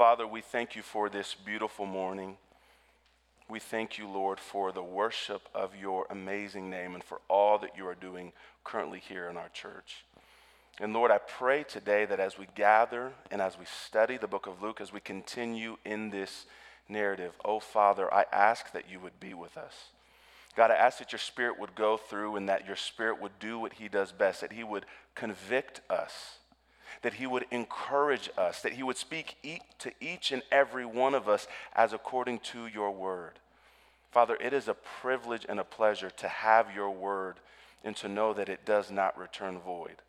Father, we thank you for this beautiful morning. We thank you, Lord, for the worship of your amazing name and for all that you are doing currently here in our church. And Lord, I pray today that as we gather and as we study the book of Luke, as we continue in this narrative, oh Father, I ask that you would be with us. God, I ask that your spirit would go through and that your spirit would do what he does best, that he would convict us that He would encourage us, that He would speak to each and every one of us as according to your word. Father, it is a privilege and a pleasure to have your word and to know that it does not return void.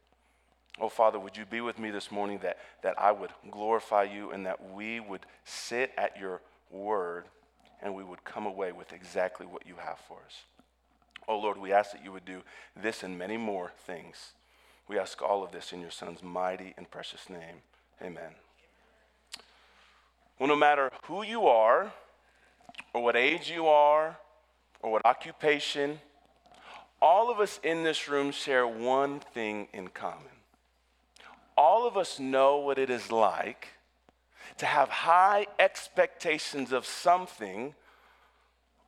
Oh, Father, would you be with me this morning that, that I would glorify you and that we would sit at your word and we would come away with exactly what you have for us. Oh, Lord, we ask that you would do this and many more things we ask all of this in your Son's mighty and precious name. Amen. Well, no matter who you are, or what age you are, or what occupation, all of us in this room share one thing in common. All of us know what it is like to have high expectations of something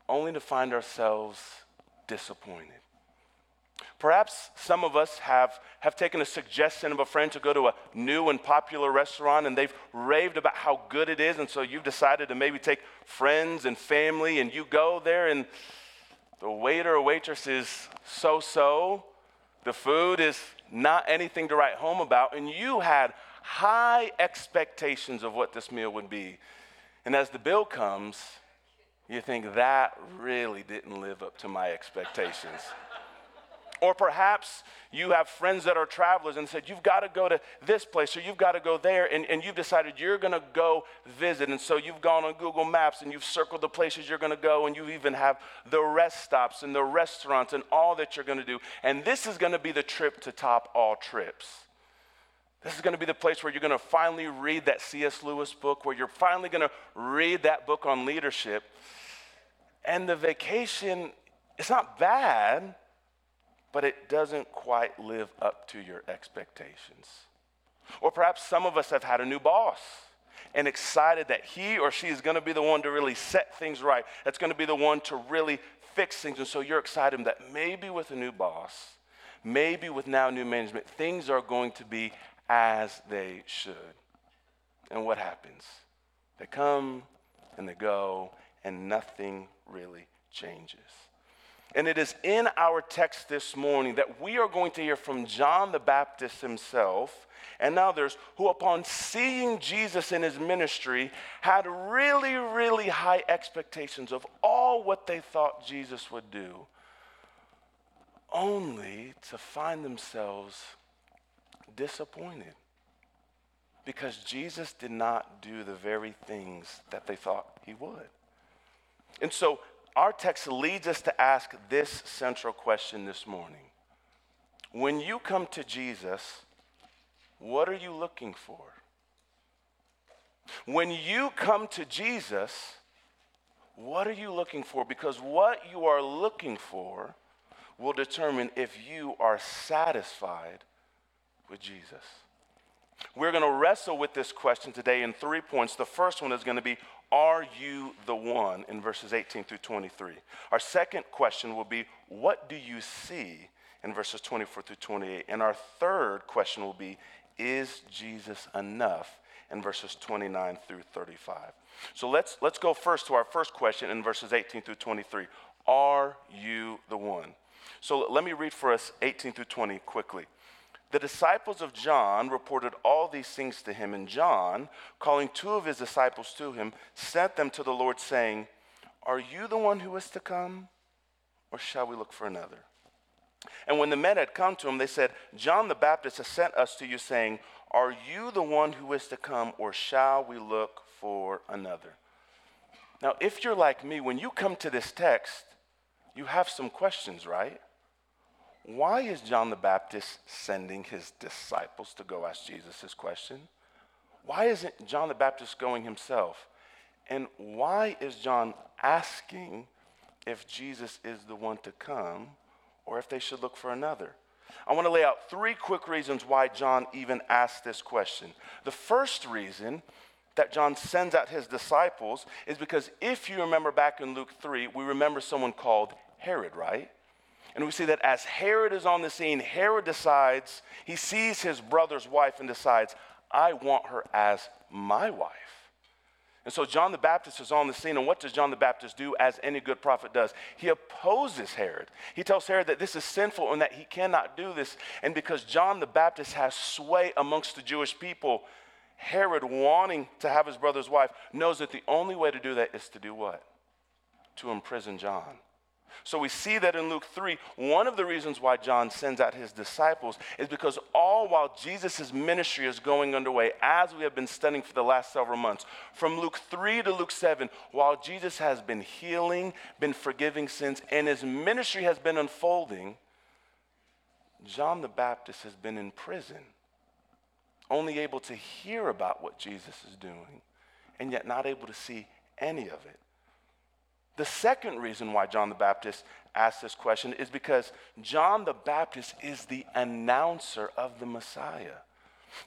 only to find ourselves disappointed. Perhaps some of us have, have taken a suggestion of a friend to go to a new and popular restaurant and they've raved about how good it is. And so you've decided to maybe take friends and family and you go there and the waiter or waitress is so so. The food is not anything to write home about. And you had high expectations of what this meal would be. And as the bill comes, you think that really didn't live up to my expectations. Or perhaps you have friends that are travelers and said, You've got to go to this place or you've got to go there, and, and you've decided you're going to go visit. And so you've gone on Google Maps and you've circled the places you're going to go, and you even have the rest stops and the restaurants and all that you're going to do. And this is going to be the trip to top all trips. This is going to be the place where you're going to finally read that C.S. Lewis book, where you're finally going to read that book on leadership. And the vacation, it's not bad but it doesn't quite live up to your expectations. Or perhaps some of us have had a new boss and excited that he or she is going to be the one to really set things right, that's going to be the one to really fix things. And so you're excited that maybe with a new boss, maybe with now new management, things are going to be as they should. And what happens? They come and they go, and nothing really changes. And it is in our text this morning that we are going to hear from John the Baptist himself and others who, upon seeing Jesus in his ministry, had really, really high expectations of all what they thought Jesus would do, only to find themselves disappointed because Jesus did not do the very things that they thought he would. And so our text leads us to ask this central question this morning. When you come to Jesus, what are you looking for? When you come to Jesus, what are you looking for? Because what you are looking for will determine if you are satisfied with Jesus. We're going to wrestle with this question today in three points. The first one is going to be Are you the one in verses 18 through 23? Our second question will be What do you see in verses 24 through 28? And our third question will be Is Jesus enough in verses 29 through 35? So let's, let's go first to our first question in verses 18 through 23. Are you the one? So let me read for us 18 through 20 quickly. The disciples of John reported all these things to him, and John, calling two of his disciples to him, sent them to the Lord, saying, Are you the one who is to come, or shall we look for another? And when the men had come to him, they said, John the Baptist has sent us to you, saying, Are you the one who is to come, or shall we look for another? Now, if you're like me, when you come to this text, you have some questions, right? Why is John the Baptist sending his disciples to go ask Jesus this question? Why isn't John the Baptist going himself? And why is John asking if Jesus is the one to come or if they should look for another? I want to lay out three quick reasons why John even asked this question. The first reason that John sends out his disciples is because if you remember back in Luke 3, we remember someone called Herod, right? And we see that as Herod is on the scene, Herod decides, he sees his brother's wife and decides, I want her as my wife. And so John the Baptist is on the scene, and what does John the Baptist do as any good prophet does? He opposes Herod. He tells Herod that this is sinful and that he cannot do this. And because John the Baptist has sway amongst the Jewish people, Herod, wanting to have his brother's wife, knows that the only way to do that is to do what? To imprison John. So we see that in Luke 3, one of the reasons why John sends out his disciples is because all while Jesus' ministry is going underway, as we have been studying for the last several months, from Luke 3 to Luke 7, while Jesus has been healing, been forgiving sins, and his ministry has been unfolding, John the Baptist has been in prison only able to hear about what Jesus is doing and yet not able to see any of it. The second reason why John the Baptist asked this question is because John the Baptist is the announcer of the Messiah.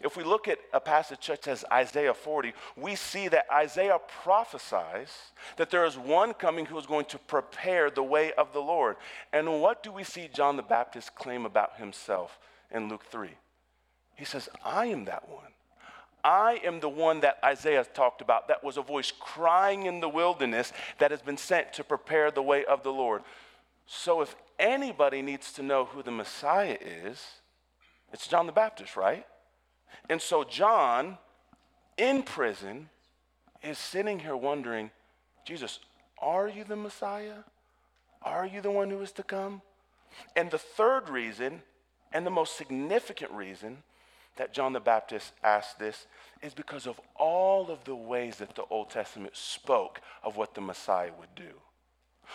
If we look at a passage such as Isaiah 40, we see that Isaiah prophesies that there is one coming who is going to prepare the way of the Lord. And what do we see John the Baptist claim about himself in Luke 3? He says, I am that one. I am the one that Isaiah talked about, that was a voice crying in the wilderness that has been sent to prepare the way of the Lord. So if anybody needs to know who the Messiah is, it's John the Baptist, right? And so John, in prison, is sitting here wondering, Jesus, are you the Messiah? Are you the one who is to come? And the third reason, and the most significant reason, that John the Baptist asked this is because of all of the ways that the Old Testament spoke of what the Messiah would do.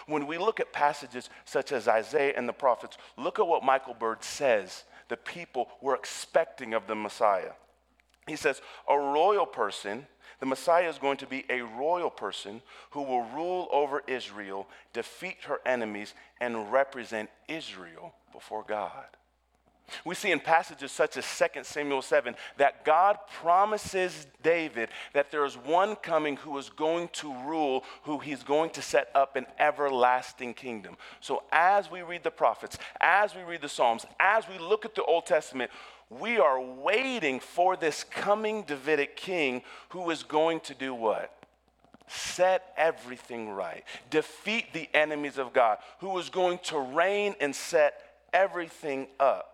When we look at passages such as Isaiah and the prophets, look at what Michael Bird says the people were expecting of the Messiah. He says, A royal person, the Messiah is going to be a royal person who will rule over Israel, defeat her enemies, and represent Israel before God. We see in passages such as 2 Samuel 7 that God promises David that there is one coming who is going to rule, who he's going to set up an everlasting kingdom. So as we read the prophets, as we read the Psalms, as we look at the Old Testament, we are waiting for this coming Davidic king who is going to do what? Set everything right, defeat the enemies of God, who is going to reign and set everything up.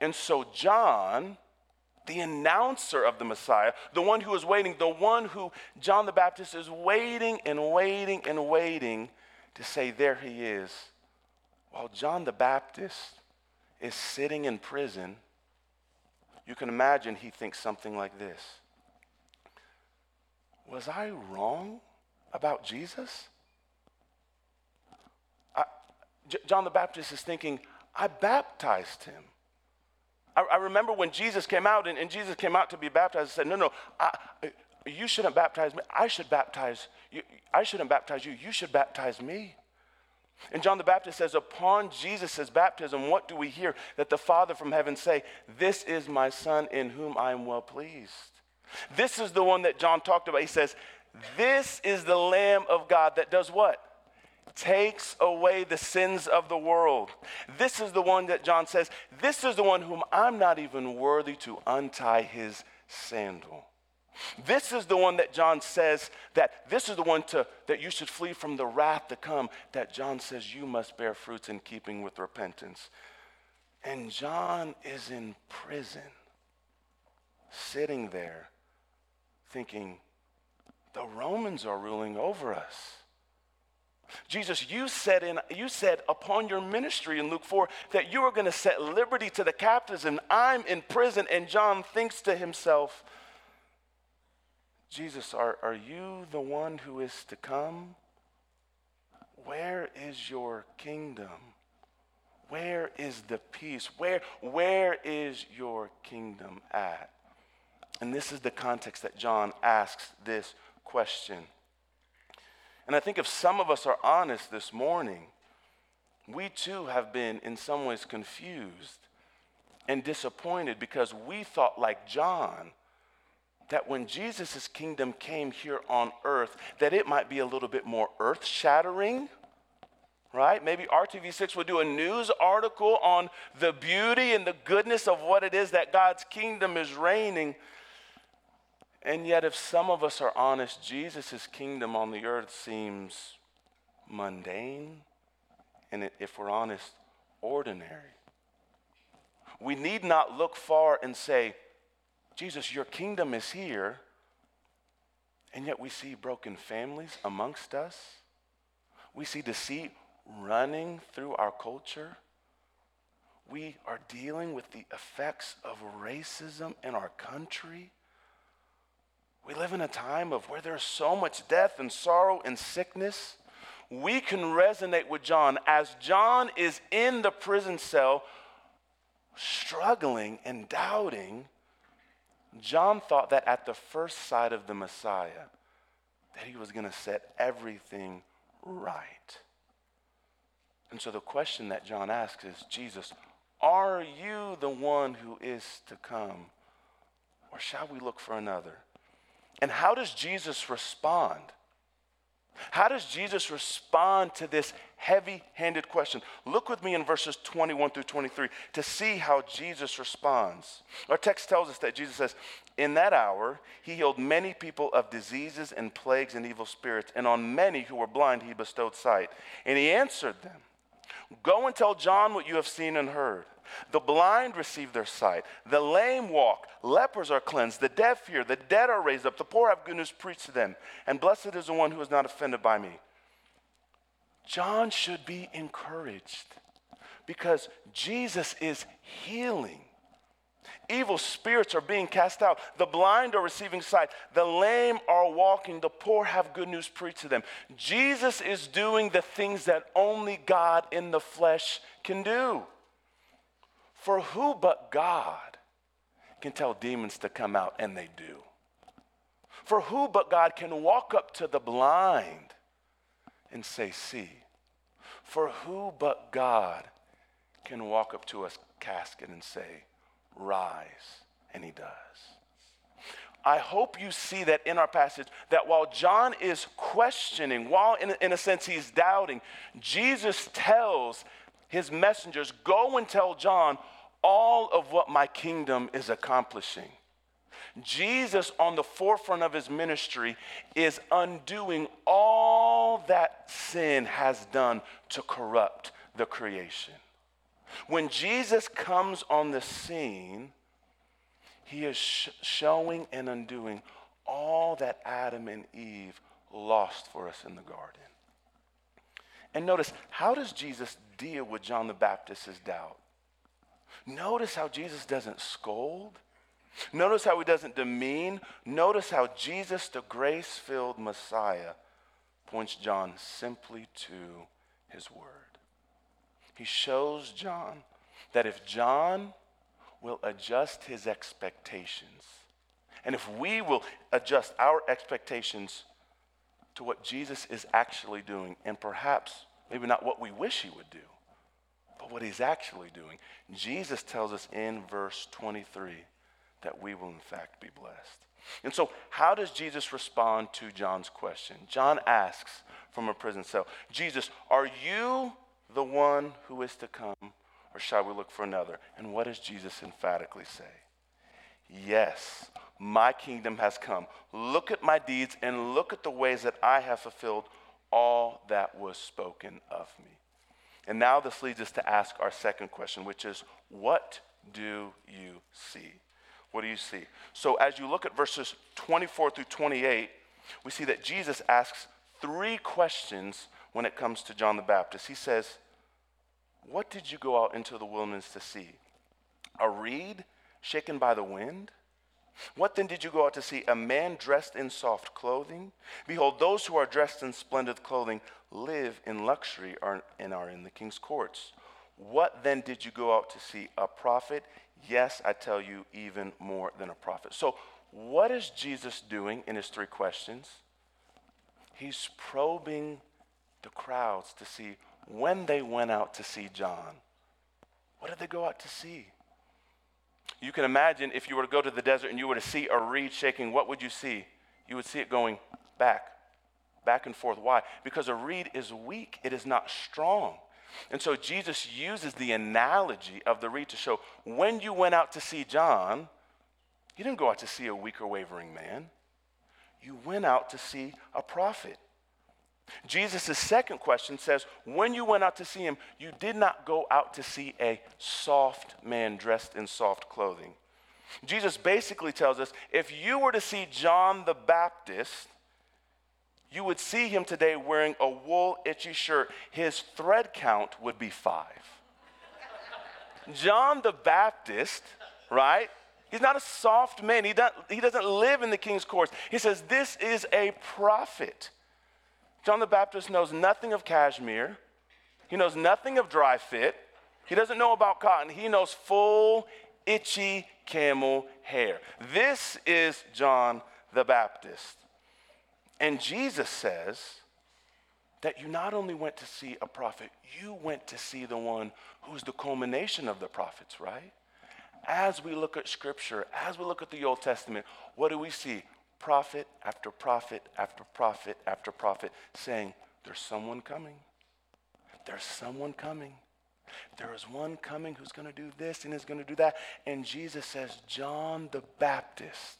And so, John, the announcer of the Messiah, the one who is waiting, the one who John the Baptist is waiting and waiting and waiting to say, There he is. While John the Baptist is sitting in prison, you can imagine he thinks something like this Was I wrong about Jesus? John the Baptist is thinking, I baptized him. I, I remember when Jesus came out and, and, Jesus came out to be baptized, and said, No, no, I, you shouldn't baptize me. I should baptize you. I shouldn't baptize you. You should baptize me. And John the Baptist says, Upon Jesus' baptism, what do we hear? That the Father from heaven say, This is my Son in whom I am well pleased. This is the one that John talked about. He says, This is the Lamb of God that does what? Takes away the sins of the world. This is the one that John says, This is the one whom I'm not even worthy to untie his sandal. This is the one that John says that this is the one to, that you should flee from the wrath to come, that John says you must bear fruits in keeping with repentance. And John is in prison, sitting there, thinking, the Romans are ruling over us. Jesus, you said, in, you said upon your ministry in Luke 4 that you were going to set liberty to the captives, and I'm in prison. And John thinks to himself, Jesus, are, are you the one who is to come? Where is your kingdom? Where is the peace? Where, where is your kingdom at? And this is the context that John asks this question. And I think if some of us are honest this morning, we too have been in some ways confused and disappointed because we thought, like John, that when Jesus' kingdom came here on earth, that it might be a little bit more earth shattering, right? Maybe RTV6 would do a news article on the beauty and the goodness of what it is that God's kingdom is reigning. And yet, if some of us are honest, Jesus' kingdom on the earth seems mundane, and if we're honest, ordinary. We need not look far and say, Jesus, your kingdom is here, and yet we see broken families amongst us. We see deceit running through our culture. We are dealing with the effects of racism in our country. We live in a time of where there's so much death and sorrow and sickness. We can resonate with John as John is in the prison cell struggling and doubting John thought that at the first sight of the Messiah, that he was going to set everything right. And so the question that John asks is Jesus, are you the one who is to come? Or shall we look for another? And how does Jesus respond? How does Jesus respond to this heavy handed question? Look with me in verses 21 through 23 to see how Jesus responds. Our text tells us that Jesus says, In that hour, he healed many people of diseases and plagues and evil spirits, and on many who were blind, he bestowed sight. And he answered them, Go and tell John what you have seen and heard. The blind receive their sight. The lame walk. Lepers are cleansed. The deaf hear. The dead are raised up. The poor have good news preached to them. And blessed is the one who is not offended by me. John should be encouraged because Jesus is healing. Evil spirits are being cast out. The blind are receiving sight. The lame are walking. The poor have good news preached to them. Jesus is doing the things that only God in the flesh can do. For who but God can tell demons to come out, and they do? For who but God can walk up to the blind and say, See? For who but God can walk up to a casket and say, Rise? And he does. I hope you see that in our passage that while John is questioning, while in, in a sense he's doubting, Jesus tells his messengers, Go and tell John all of what my kingdom is accomplishing. Jesus, on the forefront of his ministry, is undoing all that sin has done to corrupt the creation. When Jesus comes on the scene, he is sh- showing and undoing all that Adam and Eve lost for us in the garden. And notice, how does Jesus deal with John the Baptist's doubt? Notice how Jesus doesn't scold. Notice how he doesn't demean. Notice how Jesus, the grace filled Messiah, points John simply to his word. He shows John that if John will adjust his expectations, and if we will adjust our expectations to what Jesus is actually doing, and perhaps maybe not what we wish he would do, but what he's actually doing. Jesus tells us in verse 23 that we will, in fact, be blessed. And so, how does Jesus respond to John's question? John asks from a prison cell Jesus, are you the one who is to come, or shall we look for another? And what does Jesus emphatically say? Yes, my kingdom has come. Look at my deeds and look at the ways that I have fulfilled all that was spoken of me. And now this leads us to ask our second question, which is what do you see? What do you see? So as you look at verses 24 through 28, we see that Jesus asks three questions when it comes to John the Baptist. He says, What did you go out into the wilderness to see? A reed shaken by the wind? What then did you go out to see? A man dressed in soft clothing? Behold, those who are dressed in splendid clothing live in luxury and are in the king's courts. What then did you go out to see? A prophet? Yes, I tell you, even more than a prophet. So, what is Jesus doing in his three questions? He's probing the crowds to see when they went out to see John. What did they go out to see? You can imagine if you were to go to the desert and you were to see a reed shaking, what would you see? You would see it going back, back and forth. Why? Because a reed is weak, it is not strong. And so Jesus uses the analogy of the reed to show when you went out to see John, you didn't go out to see a weak or wavering man. You went out to see a prophet. Jesus' second question says, When you went out to see him, you did not go out to see a soft man dressed in soft clothing. Jesus basically tells us if you were to see John the Baptist, you would see him today wearing a wool itchy shirt. His thread count would be five. John the Baptist, right? He's not a soft man. He, doesn't, live in the king's courts. He says, This is a prophet. John the Baptist knows nothing of cashmere, he knows nothing of Dri-FIT, he doesn't know about cotton. He knows full, itchy camel hair. This is John the Baptist. And Jesus says that you not only went to see a prophet, you went to see the one who's the culmination of the prophets, right? as we look at Scripture, as we look at the Old Testament, what do we see? Prophet after prophet after prophet after prophet saying, There's someone coming. There's someone coming. There is one coming who's going to do this and is going to do that. And Jesus says, John the Baptist.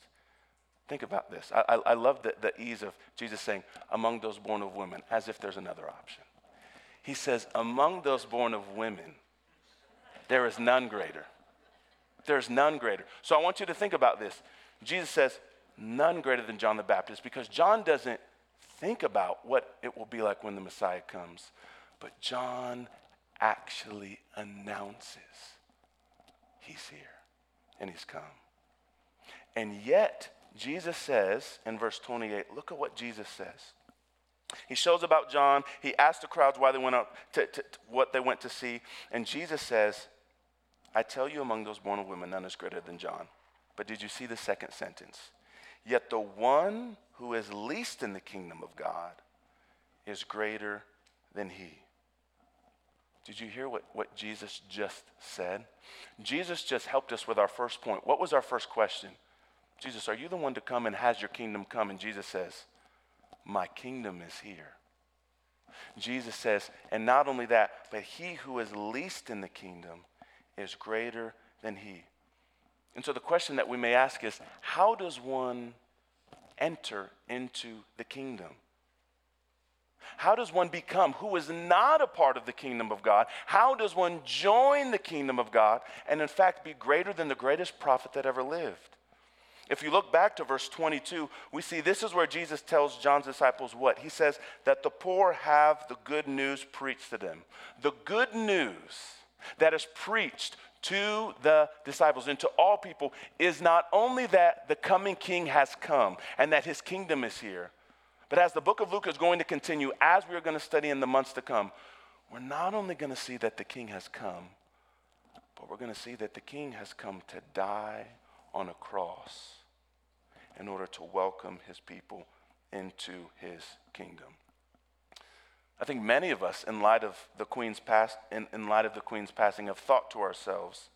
Think about this. I, I, I love the, the ease of Jesus saying, among those born of women, as if there's another option. He says, among those born of women, there is none greater. There's none greater. So I want you to think about this. Jesus says, none greater than John the Baptist, because John doesn't think about what it will be like when the Messiah comes, but John actually announces he's here and he's come. And yet, Jesus says in verse 28, look at what Jesus says. He shows about John. He asked the crowds why they went out to, to, to what they went to see. And Jesus says, I tell you, among those born of women, none is greater than John. But did you see the second sentence? Yet the one who is least in the kingdom of God is greater than he. Did you hear what, what Jesus just said? Jesus just helped us with our first point. What was our first question? Jesus, are you the one to come and has your kingdom come? And Jesus says, My kingdom is here. Jesus says, and not only that, but he who is least in the kingdom is greater than he. And so the question that we may ask is how does one enter into the kingdom? How does one become who is not a part of the kingdom of God? How does one join the kingdom of God and, in fact, be greater than the greatest prophet that ever lived? If you look back to verse 22, we see this is where Jesus tells John's disciples what? He says that the poor have the good news preached to them. The good news that is preached to the disciples and to all people is not only that the coming king has come and that his kingdom is here, but as the book of Luke is going to continue, as we are going to study in the months to come, we're not only going to see that the king has come, but we're going to see that the king has come to die on a cross in order to welcome his people into his kingdom. I think many of us, in light of the Queen's past, in, in light of the Queen's passing, have thought to ourselves,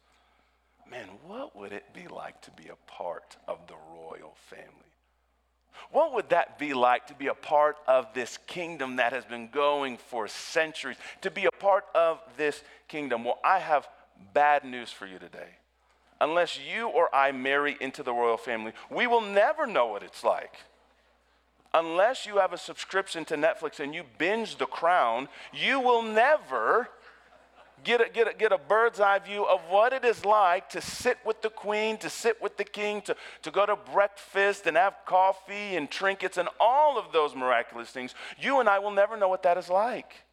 man, what would it be like to be a part of the royal family? What would that be like to be a part of this kingdom that has been going for centuries? To be a part of this kingdom? Well, I have bad news for you today. Unless you or I marry into the royal family, we will never know what it's like unless you have a subscription to Netflix and you binge The Crown, you will never get a, get, a, get a bird's eye view of what it is like to sit with the queen, to sit with the king, to, to go to breakfast and have coffee and trinkets and all of those miraculous things. You and I will never know what that is like.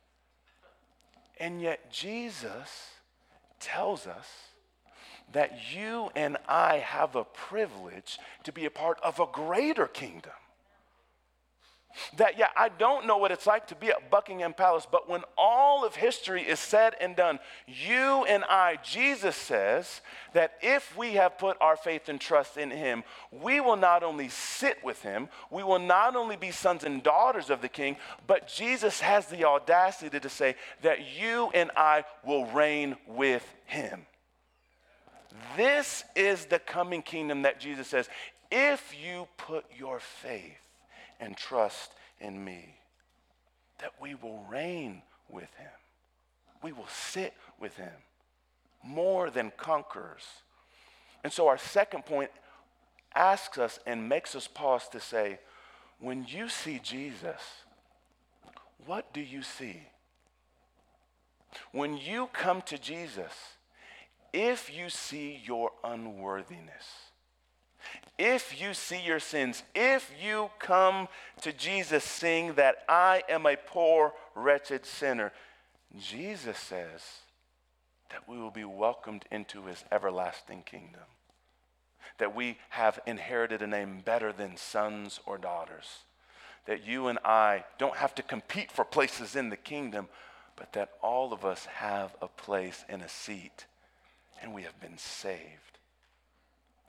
And yet, Jesus tells us that you and I have a privilege to be a part of a greater kingdom. That, yeah, I don't know what it's like to be at Buckingham Palace, but when all of history is said and done, you and I, Jesus says that if we have put our faith and trust in Him, we will not only sit with Him, we will not only be sons and daughters of the King, but Jesus has the audacity to say that you and I will reign with Him. This is the coming kingdom that Jesus says, if you put your faith and trust in me, that we will reign with him. We will sit with him more than conquerors. And so our second point asks us and makes us pause to say, when you see Jesus, what do you see? When you come to Jesus, if you see your unworthiness, if you see your sins, if you come to Jesus saying that I am a poor, wretched sinner, Jesus says that we will be welcomed into his everlasting kingdom. That we have inherited a name better than sons or daughters. That you and I don't have to compete for places in the kingdom, but that all of us have a place and a seat, and we have been saved.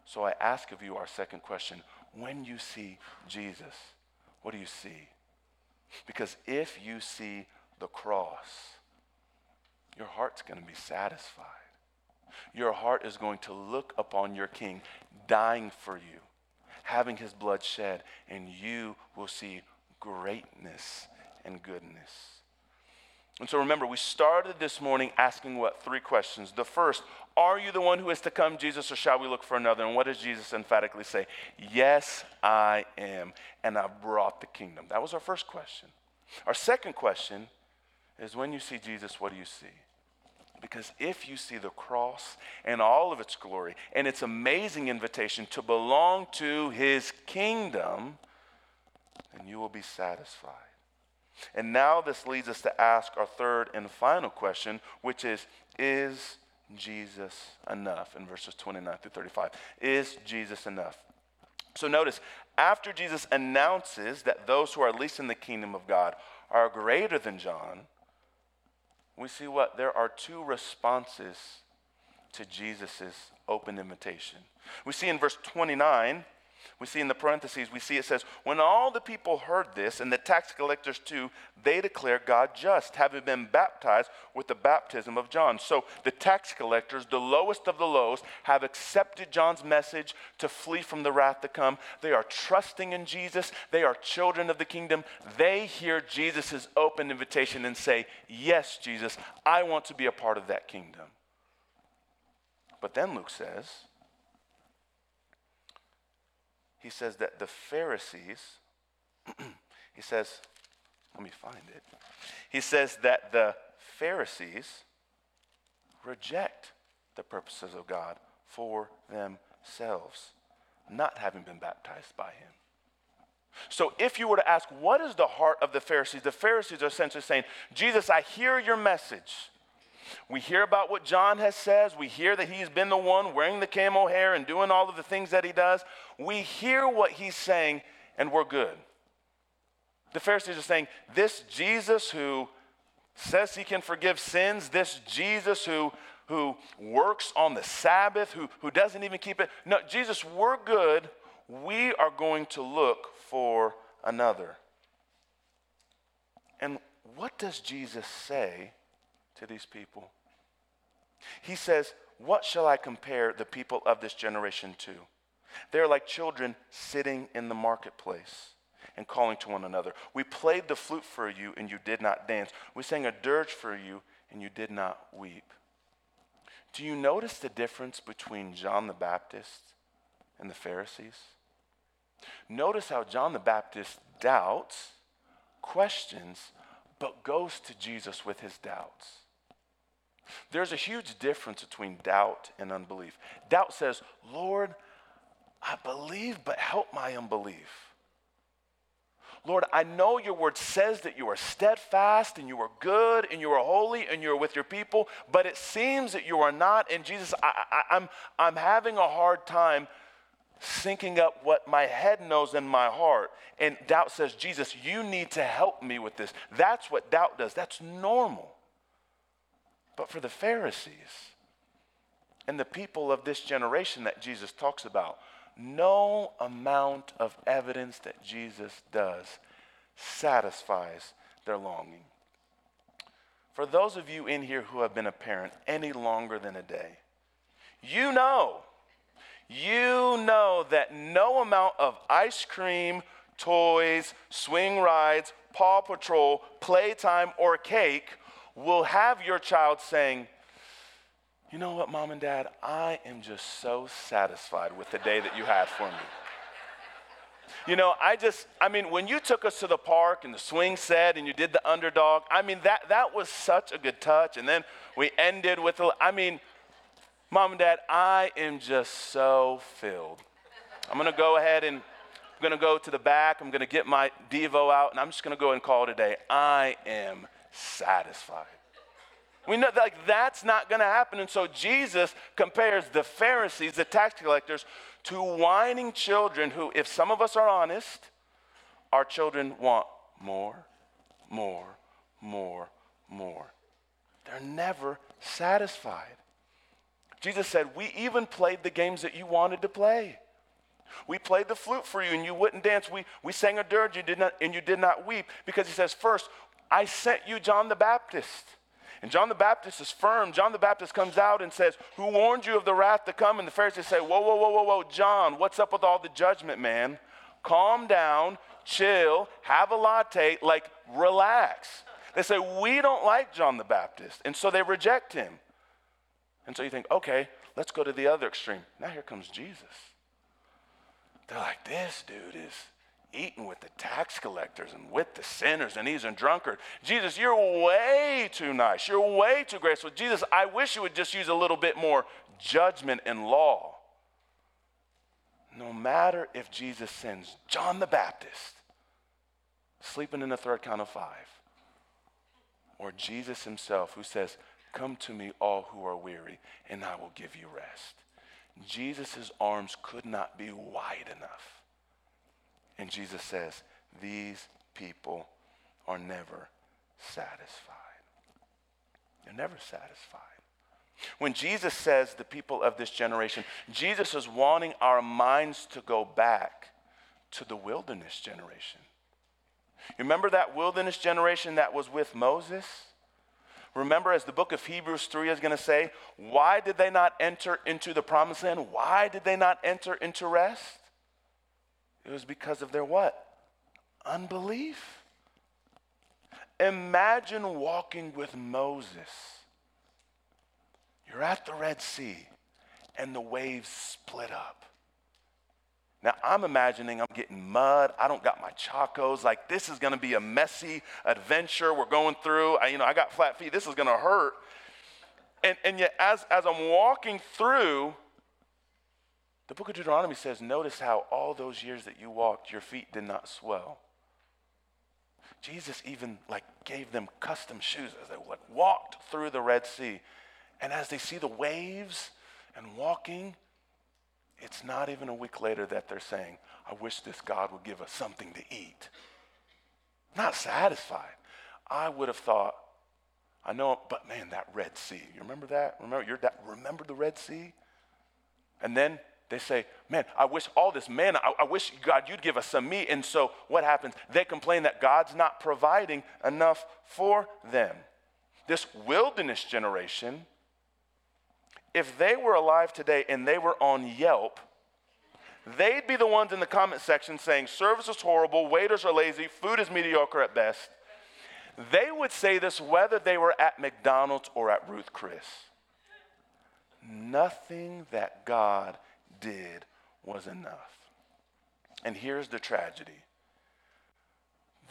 So I ask of you our second question when you see Jesus, what do you see? Because if you see the cross, your heart's going to be satisfied. Your heart is going to look upon your King dying for you, having his blood shed, and you will see greatness and goodness. And so remember, we started this morning asking what? Three questions. The first, are you the one who is to come, Jesus, or shall we look for another? And what does Jesus emphatically say? Yes, I am, and I've brought the kingdom. That was our first question. Our second question is when you see Jesus, what do you see? Because if you see the cross and all of its glory and its amazing invitation to belong to his kingdom, then you will be satisfied. And now this leads us to ask our third and final question, which is Is Jesus enough? In verses 29 through 35. Is Jesus enough? So notice, after Jesus announces that those who are least in the kingdom of God are greater than John, we see what? There are two responses to Jesus' open invitation. We see in verse 29 we see in the parentheses, we see it says, When all the people heard this, and the tax collectors too, they declare God just, having been baptized with the baptism of John. So the tax collectors, the lowest of the lows, have accepted John's message to flee from the wrath to come. They are trusting in Jesus, they are children of the kingdom. They hear Jesus' open invitation and say, Yes, Jesus, I want to be a part of that kingdom. But then Luke says, he says that the Pharisees, he says, let me find it. He says that the Pharisees reject the purposes of God for themselves, not having been baptized by him. So, if you were to ask, what is the heart of the Pharisees? The Pharisees are essentially saying, Jesus, I hear your message. We hear about what John has says. We hear that he's been the one wearing the camel hair and doing all of the things that he does. We hear what he's saying and we're good. The Pharisees are saying, this Jesus who says he can forgive sins, this Jesus who, who works on the Sabbath, who, who doesn't even keep it. No, Jesus, we're good. We are going to look for another. And what does Jesus say to these people. He says, What shall I compare the people of this generation to? They're like children sitting in the marketplace and calling to one another. We played the flute for you, and you did not dance. We sang a dirge for you, and you did not weep. Do you notice the difference between John the Baptist and the Pharisees? Notice how John the Baptist doubts, questions, but goes to Jesus with his doubts. There's a huge difference between doubt and unbelief. Doubt says, Lord, I believe, but help my unbelief. Lord, I know your word says that you are steadfast and you are good and you are holy and you are with your people, but it seems that you are not. And Jesus, I, I, I'm, I'm having a hard time syncing up what my head knows in my heart. And doubt says, Jesus, you need to help me with this. That's what doubt does. That's normal. But for the Pharisees and the people of this generation that Jesus talks about, no amount of evidence that Jesus does satisfies their longing. For those of you in here who have been a parent any longer than a day, you know, you know that no amount of ice cream, toys, swing rides, Paw Patrol, playtime, or cake will have your child saying, You know what, mom and dad, I am just so satisfied with the day that you had for me. You know, I just, I mean, when you took us to the park and the swing set and you did the underdog, I mean, that, that was such a good touch. And then we ended with, a, I mean, mom and dad, I am just so filled. I'm going to go ahead and I'm going to go to the back. I'm going to get my Devo out and I'm just going to go and call today. I am satisfied. We know that, like that's not going to happen. And so Jesus compares the Pharisees, the tax collectors, to whining children who, if some of us are honest, our children want more, more, more, more. They're never satisfied. Jesus said, We even played the games that you wanted to play. We played the flute for you and you wouldn't dance. We, we sang a dirge you did not, and you did not weep. Because he says, First, I sent you John the Baptist. And John the Baptist is firm. John the Baptist comes out and says, Who warned you of the wrath to come? And the Pharisees say, Whoa, whoa, whoa, whoa, whoa, John, what's up with all the judgment, man? Calm down, chill, have a latte, like relax. They say, We don't like John the Baptist. And so they reject him. And so you think, Okay, let's go to the other extreme. Now here comes Jesus. They're like, This dude is eating with the tax collectors and with the sinners, and he's a drunkard. Jesus, you're way too nice. You're way too graceful. Jesus, I wish you would just use a little bit more judgment and law. No matter if Jesus sends John the Baptist sleeping in the third count of five, or Jesus himself who says, Come to me, all who are weary, and I will give you rest. Jesus' arms could not be wide enough and Jesus says, These people are never satisfied. They're never satisfied. When Jesus says the people of this generation, Jesus is wanting our minds to go back to the wilderness generation. You remember that wilderness generation that was with Moses? Remember, as the book of Hebrews 3 is going to say, why did they not enter into the promised land? Why did they not enter into rest? It was because of their what? Unbelief. Imagine walking with Moses. You're at the Red Sea and the waves split up. Now, I'm imagining I'm getting mud. I don't got my chacos. Like, this is going to be a messy adventure we're going through. I, you know, I got flat feet. This is going to hurt. And, and yet, as, as I'm walking through, the book of Deuteronomy says, Notice how all those years that you walked, your feet did not swell. Jesus even like gave them custom shoes as they walked through the Red Sea. And as they see the waves and walking, it's not even a week later that they're saying, I wish this God would give us something to eat. Not satisfied. I would have thought, I know, but man, that Red Sea. You remember that? Remember, you're that, remember the Red Sea? And then they say, Man, I wish all this manna, I, I, wish God you'd give us some meat. And so what happens? They complain that God's not providing enough for them. This wilderness generation, if they were alive today and they were on Yelp, they'd be the ones in the comment section saying, Service is horrible, waiters are lazy, food is mediocre at best. They would say this whether they were at McDonald's or at Ruth Chris. Nothing that God did was enough. And here's the tragedy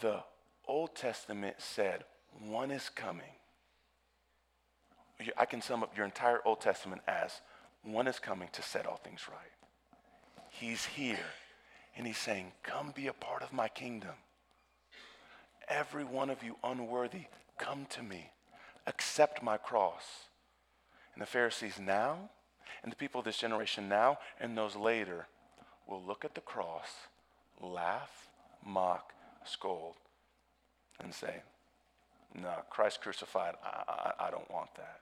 the Old Testament said, one is coming. I can sum up your entire Old Testament as one is coming to set all things right. He's here, and he's saying, Come be a part of my kingdom. Every one of you unworthy, come to me. Accept my cross. And the Pharisees now and the people of this generation now and those later will look at the cross, laugh, mock, scold, and say, No, Christ crucified, I, I, I don't want that.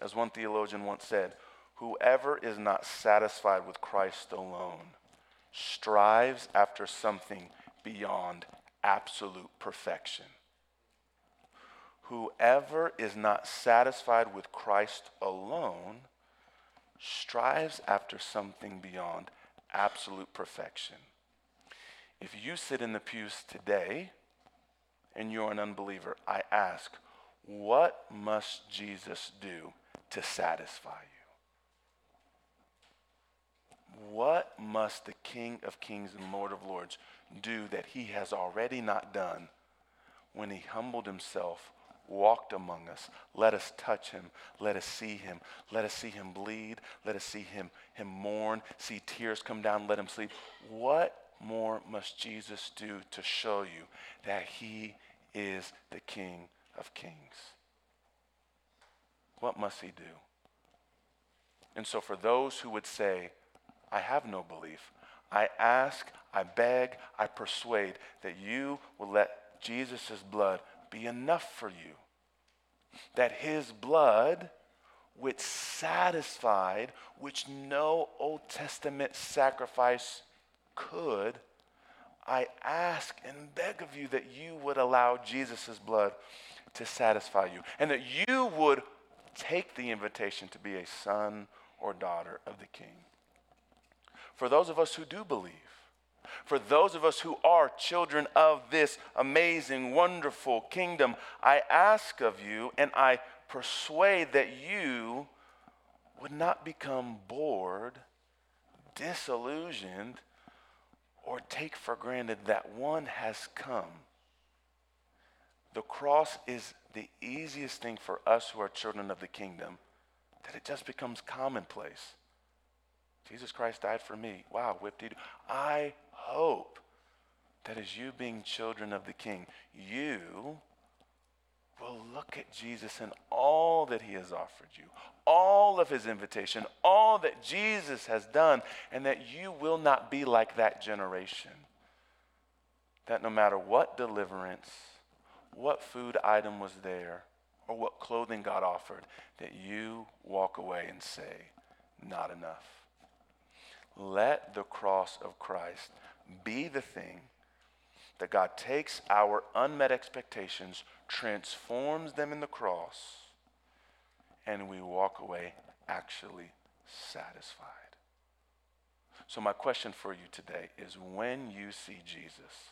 As one theologian once said, whoever is not satisfied with Christ alone strives after something beyond absolute perfection. Whoever is not satisfied with Christ alone strives after something beyond absolute perfection. If you sit in the pews today and you're an unbeliever, I ask, what must Jesus do to satisfy you? What must the King of Kings and Lord of Lords do that he has already not done when he humbled himself, walked among us? Let us touch him. Let us see him. Let us see him bleed. Let us see him, him mourn, see tears come down, let him sleep. What more must Jesus do to show you that he is the King of Kings? What must he do? And so, for those who would say, I have no belief, I ask, I beg, I persuade that you will let Jesus' blood be enough for you. That his blood, which satisfied, which no Old Testament sacrifice could, I ask and beg of you that you would allow Jesus' blood to satisfy you and that you would take the invitation to be a son or daughter of the King. For those of us who do believe, for those of us who are children of this amazing, wonderful kingdom, I ask of you and I persuade that you would not become bored, disillusioned, or take for granted that one has come. The cross is the easiest thing for us who are children of the kingdom that it just becomes commonplace. Jesus Christ died for me. Wow, whip did I hope that as you being children of the King, you will look at Jesus and all that he has offered you, all of his invitation, all that Jesus has done, and that you will not be like that generation. That no matter what deliverance, what food item was there, or what clothing God offered, that you walk away and say, Not enough. Let the cross of Christ be the thing that God takes our unmet expectations, transforms them in the cross, and we walk away actually satisfied. So, my question for you today is when you see Jesus,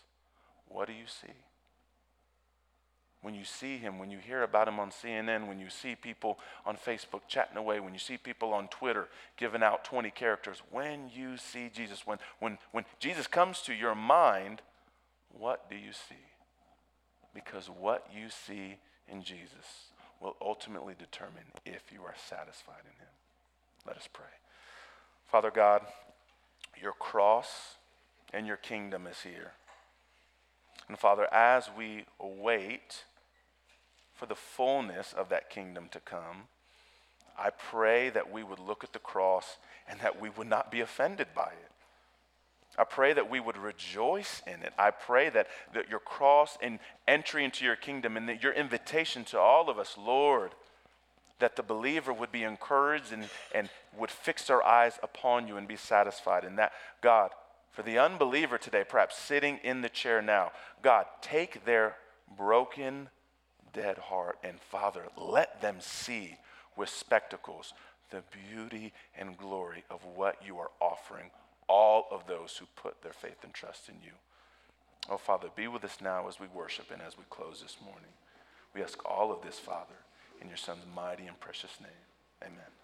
what do you see? When you see him, when you hear about him on CNN, when you see people on Facebook chatting away, when you see people on Twitter giving out 20 characters, when you see Jesus, when, when, when Jesus comes to your mind, what do you see? Because what you see in Jesus will ultimately determine if you are satisfied in him. Let us pray. Father God, your cross and your kingdom is here. And Father, as we await for the fullness of that kingdom to come, I pray that we would look at the cross and that we would not be offended by it. I pray that we would rejoice in it. I pray that, that your cross and entry into your kingdom and that your invitation to all of us, Lord, that the believer would be encouraged and, and would fix their eyes upon you and be satisfied. And that, God, for the unbeliever today, perhaps sitting in the chair now, God, take their broken, dead heart and, Father, let them see with spectacles the beauty and glory of what you are offering all of those who put their faith and trust in you. Oh, Father, be with us now as we worship and as we close this morning. We ask all of this, Father, in your Son's mighty and precious name. Amen.